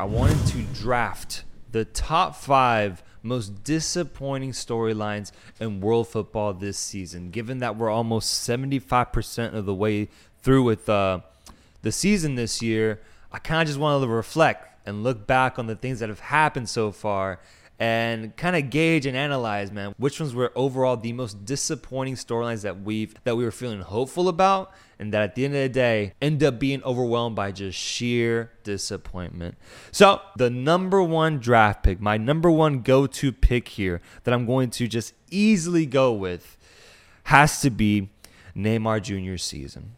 I wanted to draft the top five most disappointing storylines in world football this season. Given that we're almost 75% of the way through with uh, the season this year, I kind of just wanted to reflect and look back on the things that have happened so far and kind of gauge and analyze, man, which ones were overall the most disappointing storylines that we've that we were feeling hopeful about, and that at the end of the day end up being overwhelmed by just sheer disappointment. So the number one draft pick, my number one go-to pick here that I'm going to just easily go with, has to be Neymar Jr. season.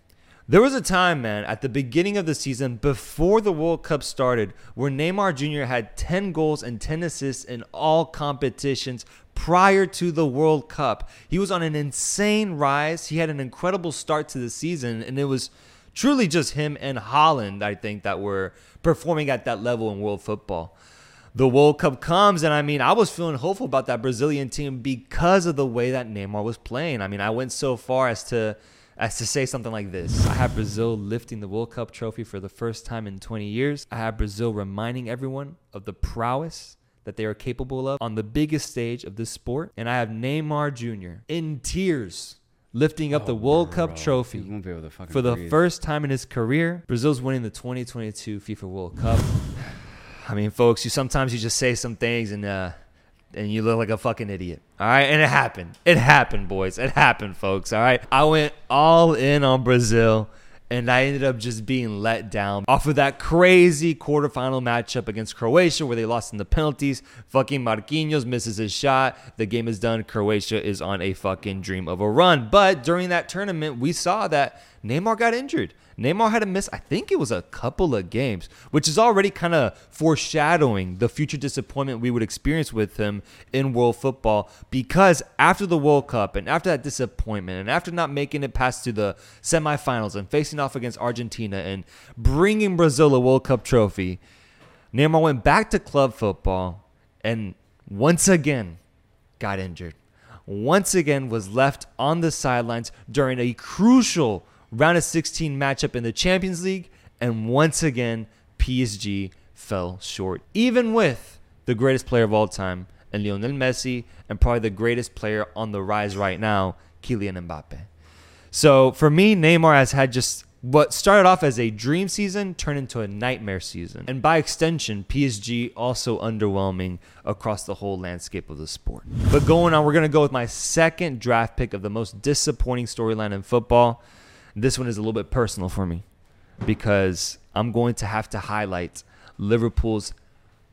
There was a time, man, at the beginning of the season before the World Cup started, where Neymar Jr. had 10 goals and 10 assists in all competitions prior to the World Cup. He was on an insane rise. He had an incredible start to the season, and it was truly just him and Haaland, I think, that were performing at that level in world football. The World Cup comes, and I mean, I was feeling hopeful about that Brazilian team because of the way that Neymar was playing. I mean, I went so far as to as to say something like this I have Brazil lifting the World Cup trophy for the first time in 20 years. I have Brazil reminding everyone of the prowess that they are capable of on the biggest stage of this sport. And I have Neymar Jr. in tears lifting up oh, the World bro. Cup trophy for the breathe. first time in his career. Brazil's winning the 2022 FIFA World Cup. I mean, folks, you sometimes you just say some things and uh, and you look like a fucking idiot. All right. And it happened. It happened, boys. It happened, folks. All right. I went all in on Brazil and I ended up just being let down off of that crazy quarterfinal matchup against Croatia where they lost in the penalties. Fucking Marquinhos misses his shot. The game is done. Croatia is on a fucking dream of a run. But during that tournament, we saw that Neymar got injured. Neymar had to miss, I think it was a couple of games, which is already kind of foreshadowing the future disappointment we would experience with him in world football. Because after the World Cup and after that disappointment and after not making it past to the semifinals and facing off against Argentina and bringing Brazil a World Cup trophy, Neymar went back to club football and once again got injured. Once again was left on the sidelines during a crucial round of 16 matchup in the Champions League, and once again, PSG fell short, even with the greatest player of all time, and Lionel Messi, and probably the greatest player on the rise right now, Kylian Mbappe. So for me, Neymar has had just what started off as a dream season turned into a nightmare season. And by extension, PSG also underwhelming across the whole landscape of the sport. But going on, we're going to go with my second draft pick of the most disappointing storyline in football. This one is a little bit personal for me because I'm going to have to highlight Liverpool's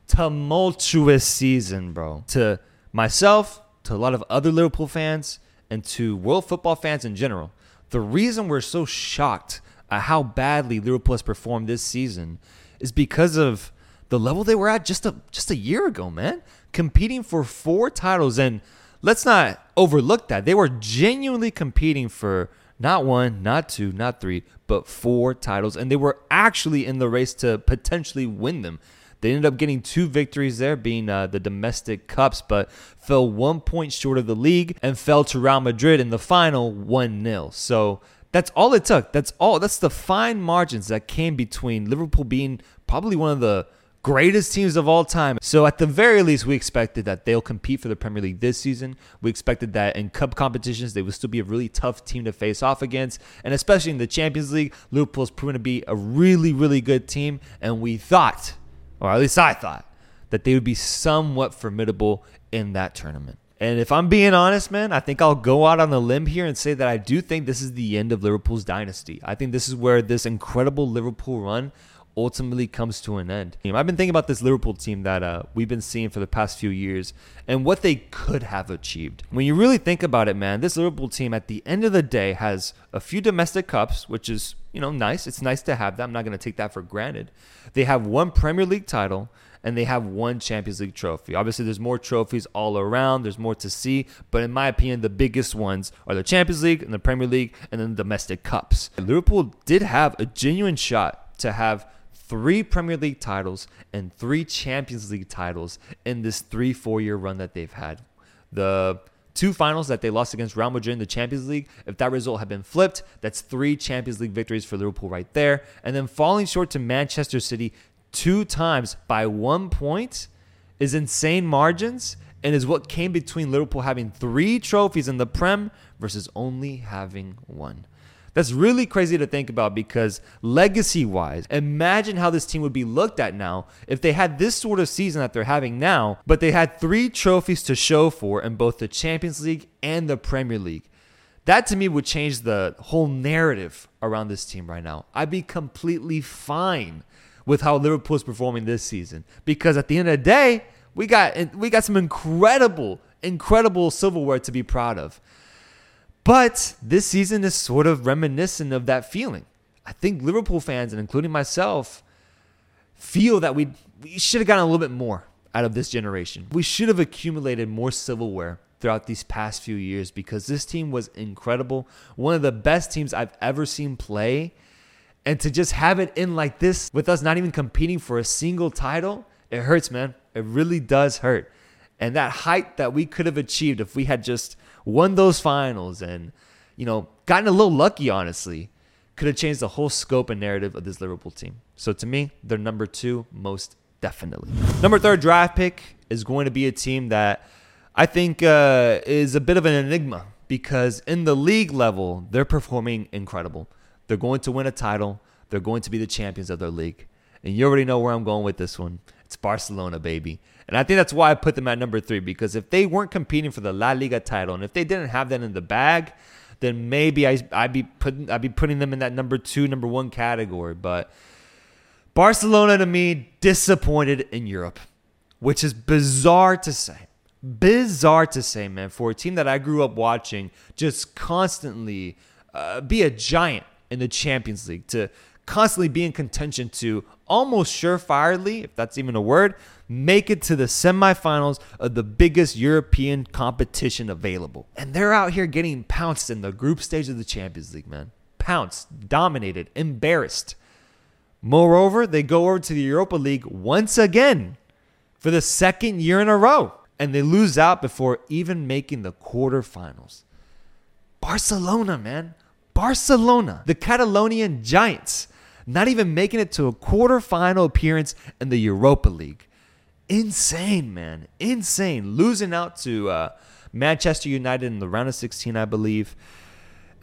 tumultuous season, bro. To myself, to a lot of other Liverpool fans, and to world football fans in general. The reason we're so shocked at how badly Liverpool has performed this season is because of the level they were at just a just a year ago, man. Competing for four titles and let's not overlook that. They were genuinely competing for not one, not two, not three, but four titles. And they were actually in the race to potentially win them. They ended up getting two victories there, being uh, the domestic cups, but fell one point short of the league and fell to Real Madrid in the final 1 0. So that's all it took. That's all. That's the fine margins that came between Liverpool being probably one of the greatest teams of all time. So at the very least, we expected that they'll compete for the Premier League this season. We expected that in cup competitions, they would still be a really tough team to face off against. And especially in the Champions League, Liverpool's proven to be a really, really good team. And we thought, or at least I thought, that they would be somewhat formidable in that tournament. And if I'm being honest, man, I think I'll go out on a limb here and say that I do think this is the end of Liverpool's dynasty. I think this is where this incredible Liverpool run ultimately comes to an end. I've been thinking about this Liverpool team that uh, we've been seeing for the past few years and what they could have achieved. When you really think about it, man, this Liverpool team at the end of the day has a few domestic cups, which is, you know, nice. It's nice to have that. I'm not going to take that for granted. They have one Premier League title and they have one Champions League trophy. Obviously, there's more trophies all around, there's more to see, but in my opinion, the biggest ones are the Champions League and the Premier League and then the domestic cups. Liverpool did have a genuine shot to have three Premier League titles and three Champions League titles in this three, four year run that they've had. The two finals that they lost against Real Madrid in the Champions League, if that result had been flipped, that's three Champions League victories for Liverpool right there. And then falling short to Manchester City two times by one point is insane margins and is what came between Liverpool having three trophies in the Prem versus only having one. That's really crazy to think about because legacy wise, imagine how this team would be looked at now if they had this sort of season that they're having now, but they had three trophies to show for in both the Champions League and the Premier League. That to me would change the whole narrative around this team right now. I'd be completely fine with how Liverpool's performing this season because at the end of the day, we got we got some incredible, incredible silverware to be proud of. But this season is sort of reminiscent of that feeling. I think Liverpool fans, and including myself, feel that we we should have gotten a little bit more out of this generation. We should have accumulated more silverware throughout these past few years because this team was incredible. One of the best teams I've ever seen play. And to just have it in like this with us not even competing for a single title, it hurts, man. It really does hurt. And that height that we could have achieved if we had just won those finals and, you know, gotten a little lucky, honestly, could have changed the whole scope and narrative of this Liverpool team. So to me, they're number two, most definitely. Number third draft pick is going to be a team that I think uh, is a bit of an enigma because in the league level, they're performing incredible. They're going to win a title. They're going to be the champions of their league. And you already know where I'm going with this one. It's Barcelona, baby. And I think that's why I put them at number three because if they weren't competing for the La Liga title and if they didn't have that in the bag, then maybe I, I'd be putting I'd be putting them in that number two, number one category. But Barcelona to me disappointed in Europe, which is bizarre to say. Bizarre to say, man, for a team that I grew up watching just constantly uh, be a giant in the Champions League, to constantly be in contention to almost surefirely, if that's even a word, make it to the semifinals of the biggest European competition available. And they're out here getting pounced in the group stage of the Champions League, man. Pounced, dominated, embarrassed. Moreover, they go over to the Europa League once again for the second year in a row, and they lose out before even making the quarterfinals. Barcelona, man. Barcelona, the Catalonian Giants not even making it to a quarterfinal appearance in the Europa League. Insane, man. Insane. Losing out to uh, Manchester United in the round of 16, I believe.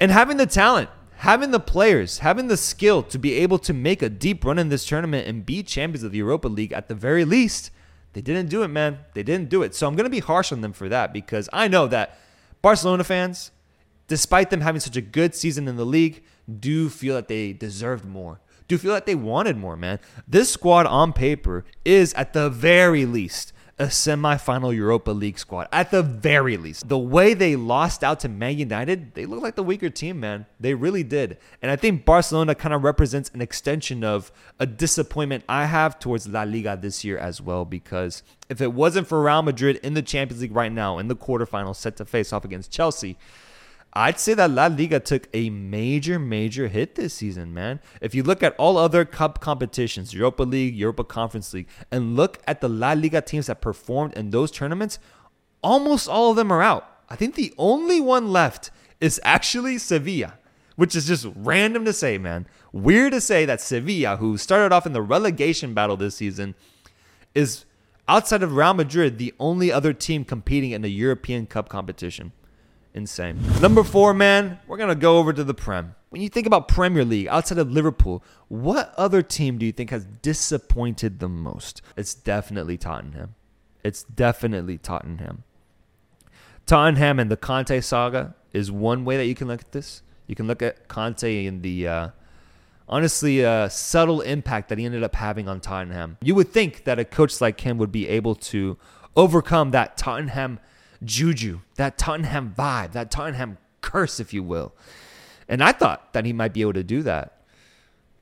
And having the talent, having the players, having the skill to be able to make a deep run in this tournament and be champions of the Europa League at the very least. They didn't do it, man. They didn't do it. So I'm going to be harsh on them for that because I know that Barcelona fans, despite them having such a good season in the league, do feel that they deserved more do you feel like they wanted more, man. This squad on paper is at the very least a semifinal Europa League squad. At the very least. The way they lost out to Man United, they look like the weaker team, man. They really did. And I think Barcelona kind of represents an extension of a disappointment I have towards La Liga this year as well. Because if it wasn't for Real Madrid in the Champions League right now, in the quarterfinals, set to face off against Chelsea, I'd say that La Liga took a major, major hit this season, man. If you look at all other cup competitions, Europa League, Europa Conference League, and look at the La Liga teams that performed in those tournaments, almost all of them are out. I think the only one left is actually Sevilla, which is just random to say, man. Weird to say that Sevilla, who started off in the relegation battle this season, is outside of Real Madrid the only other team competing in the European Cup competition. Insane. Number four, man, we're going to go over to the Prem. When you think about Premier League outside of Liverpool, what other team do you think has disappointed the most? It's definitely Tottenham. It's definitely Tottenham. Tottenham and the Conte saga is one way that you can look at this. You can look at Conte in the uh, honestly uh, subtle impact that he ended up having on Tottenham. You would think that a coach like him would be able to overcome that Tottenham juju, that Tottenham vibe, that Tottenham curse, if you will. And I thought that he might be able to do that.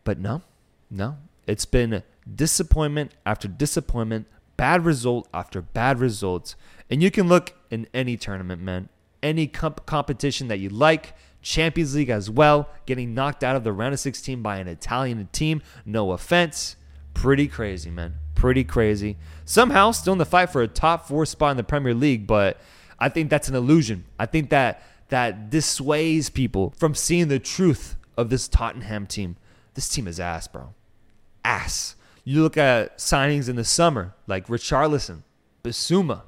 But no, no. It's been disappointment after disappointment, bad result after bad results. And you can look in any tournament, man. Any comp- competition that you like, Champions League as well, getting knocked out of the round of 16 by an Italian team. No offense. Pretty crazy, man. Pretty crazy. Somehow still in the fight for a top four spot in the Premier League, but I think that's an illusion. I think that that dissuades people from seeing the truth of this Tottenham team. This team is ass, bro. Ass. You look at signings in the summer like Richarlison, Bissouma,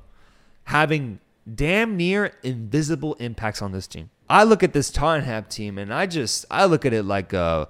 having damn near invisible impacts on this team. I look at this Tottenham team and I just I look at it like a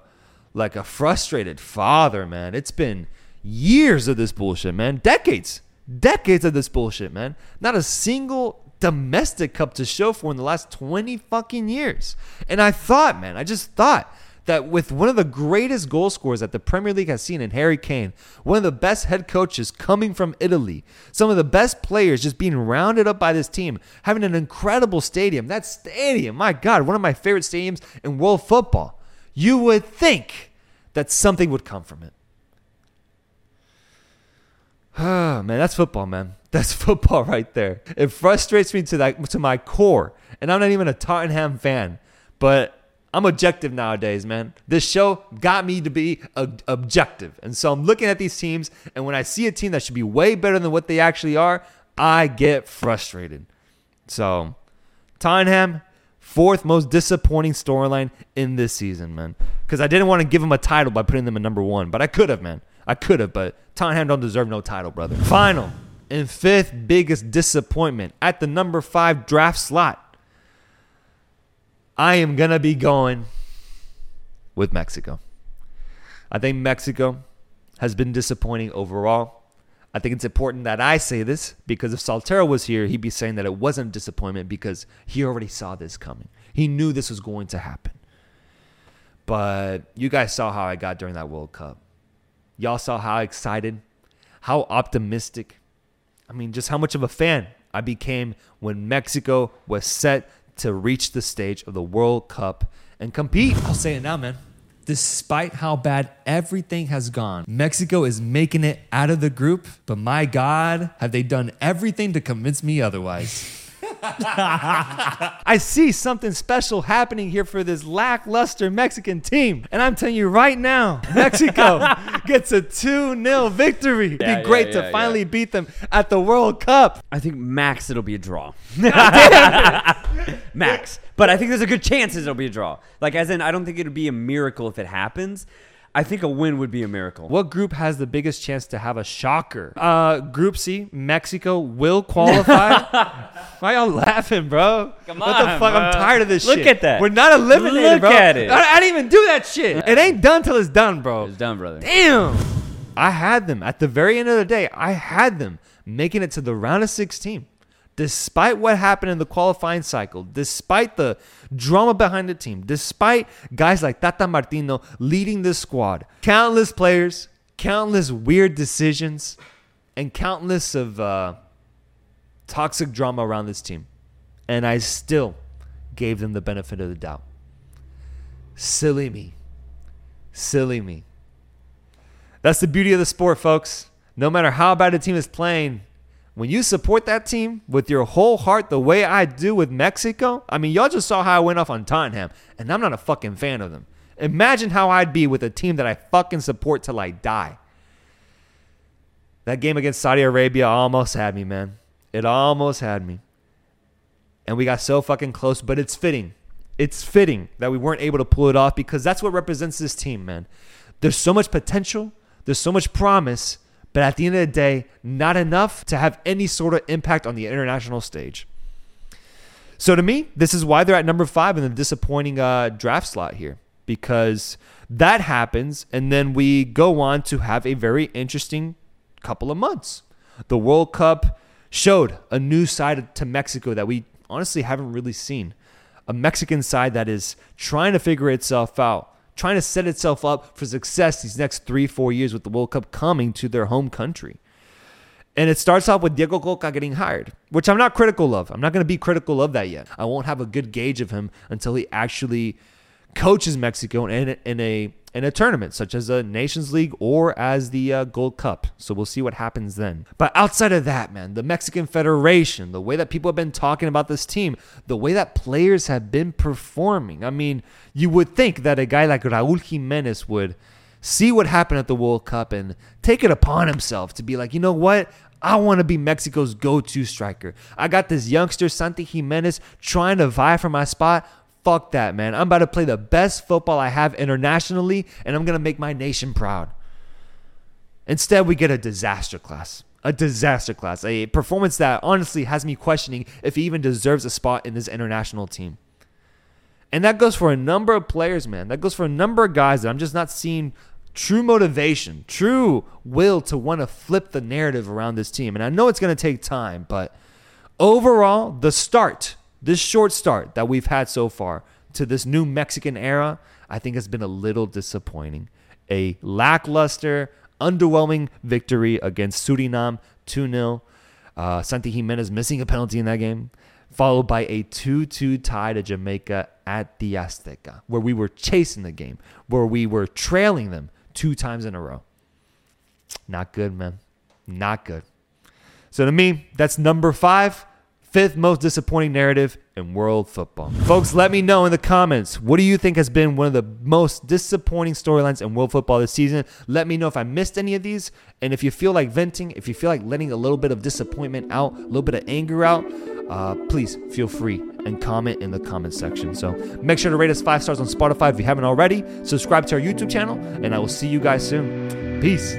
like a frustrated father, man. It's been years of this bullshit, man. Decades. Decades of this bullshit, man. Not a single domestic cup to show for in the last 20 fucking years. And I thought, man, I just thought that with one of the greatest goal scorers that the Premier League has seen in Harry Kane, one of the best head coaches coming from Italy, some of the best players just being rounded up by this team, having an incredible stadium. That stadium, my God, one of my favorite stadiums in world football. You would think that something would come from it. Man, that's football, man. That's football right there. It frustrates me to that to my core. And I'm not even a Tottenham fan, but I'm objective nowadays, man. This show got me to be objective. And so I'm looking at these teams, and when I see a team that should be way better than what they actually are, I get frustrated. So, Tottenham, fourth most disappointing storyline in this season, man. Because I didn't want to give them a title by putting them in number one, but I could have, man. I could have, but Tottenham don't deserve no title, brother. Final and fifth biggest disappointment at the number five draft slot. I am going to be going with Mexico. I think Mexico has been disappointing overall. I think it's important that I say this because if Saltero was here, he'd be saying that it wasn't disappointment because he already saw this coming. He knew this was going to happen. But you guys saw how I got during that World Cup. Y'all saw how excited, how optimistic, I mean, just how much of a fan I became when Mexico was set to reach the stage of the World Cup and compete. I'll say it now, man. Despite how bad everything has gone, Mexico is making it out of the group, but my God, have they done everything to convince me otherwise? I see something special happening here for this lackluster Mexican team. And I'm telling you right now, Mexico gets a 2 0 victory. It'd be great yeah, to yeah, finally beat them at the World Cup. I think max it'll be a draw. max. But I think there's a good chance it'll be a draw. Like as in I don't think it'll be a miracle if it happens. I think a win would be a miracle. What group has the biggest chance to have a shocker? Uh, group C, Mexico will qualify. Why y'all laughing, bro? Come what the on, fuck? I'm bro. tired of this shit. Look shit. at that. We're not eliminated, Look bro. at it. I, I didn't even do that shit. It ain't done till it's done, bro. It's done, brother. Damn. I had them at the very end of the day. I had them making it to the round of 16. Despite what happened in the qualifying cycle, despite the drama behind the team, despite guys like Tata Martino leading this squad, countless players, countless weird decisions, and countless of uh, toxic drama around this team. And I still gave them the benefit of the doubt. Silly me. Silly me. That's the beauty of the sport, folks. No matter how bad a team is playing, when you support that team with your whole heart, the way I do with Mexico, I mean, y'all just saw how I went off on Tottenham, and I'm not a fucking fan of them. Imagine how I'd be with a team that I fucking support till I die. That game against Saudi Arabia almost had me, man. It almost had me. And we got so fucking close, but it's fitting. It's fitting that we weren't able to pull it off because that's what represents this team, man. There's so much potential, there's so much promise, but at the end of the day, not enough to have any sort of impact on the international stage. So to me, this is why they're at number five in the disappointing uh, draft slot here because that happens, and then we go on to have a very interesting couple of months. The World Cup showed a new side to Mexico that we honestly haven't really seen. A Mexican side that is trying to figure itself out, trying to set itself up for success these next three, four years with the World Cup coming to their home country. And it starts off with Diego Cocca getting hired, which I'm not critical of. I'm not going to be critical of that yet. I won't have a good gauge of him until he actually coaches Mexico in, in a in a tournament such as a Nations League or as the uh, Gold Cup. So we'll see what happens then. But outside of that, man, the Mexican Federation, the way that people have been talking about this team, the way that players have been performing. I mean, you would think that a guy like Raúl Jimenez would see what happened at the World Cup and take it upon himself to be like, you know what? I want to be Mexico's go to striker. I got this youngster, Santi Gimenez, trying to vie for my spot. Fuck that, man. I'm about to play the best football I have internationally, and I'm going to make my nation proud. Instead, we get a disaster class. A disaster class. A performance that honestly has me questioning if he even deserves a spot in this international team. And that goes for a number of players, man. That goes for a number of guys that I'm just not seeing true motivation, true will to want to flip the narrative around this team. And I know it's going to take time, but overall, the start, this short start that we've had so far to this new Mexican era, I think has been a little disappointing. A lackluster, underwhelming victory against Suriname 2 0. Uh, Santi Gimenez missing a penalty in that game, followed by a 2 2 tie to Jamaica at the Azteca, where we were chasing the game, where we were trailing them two times in a row. Not good, man. Not good. So to me, that's number five fifth most disappointing narrative in world football. Folks, let me know in the comments what do you think has been one of the most disappointing storylines in world football this season? Let me know if I missed any of these. And if you feel like venting, if you feel like letting a little bit of disappointment out, a little bit of anger out, uh, please feel free and comment in the comment section. So make sure to rate us five stars on Spotify if you haven't already. Subscribe to our YouTube channel, and I will see you guys soon. Peace.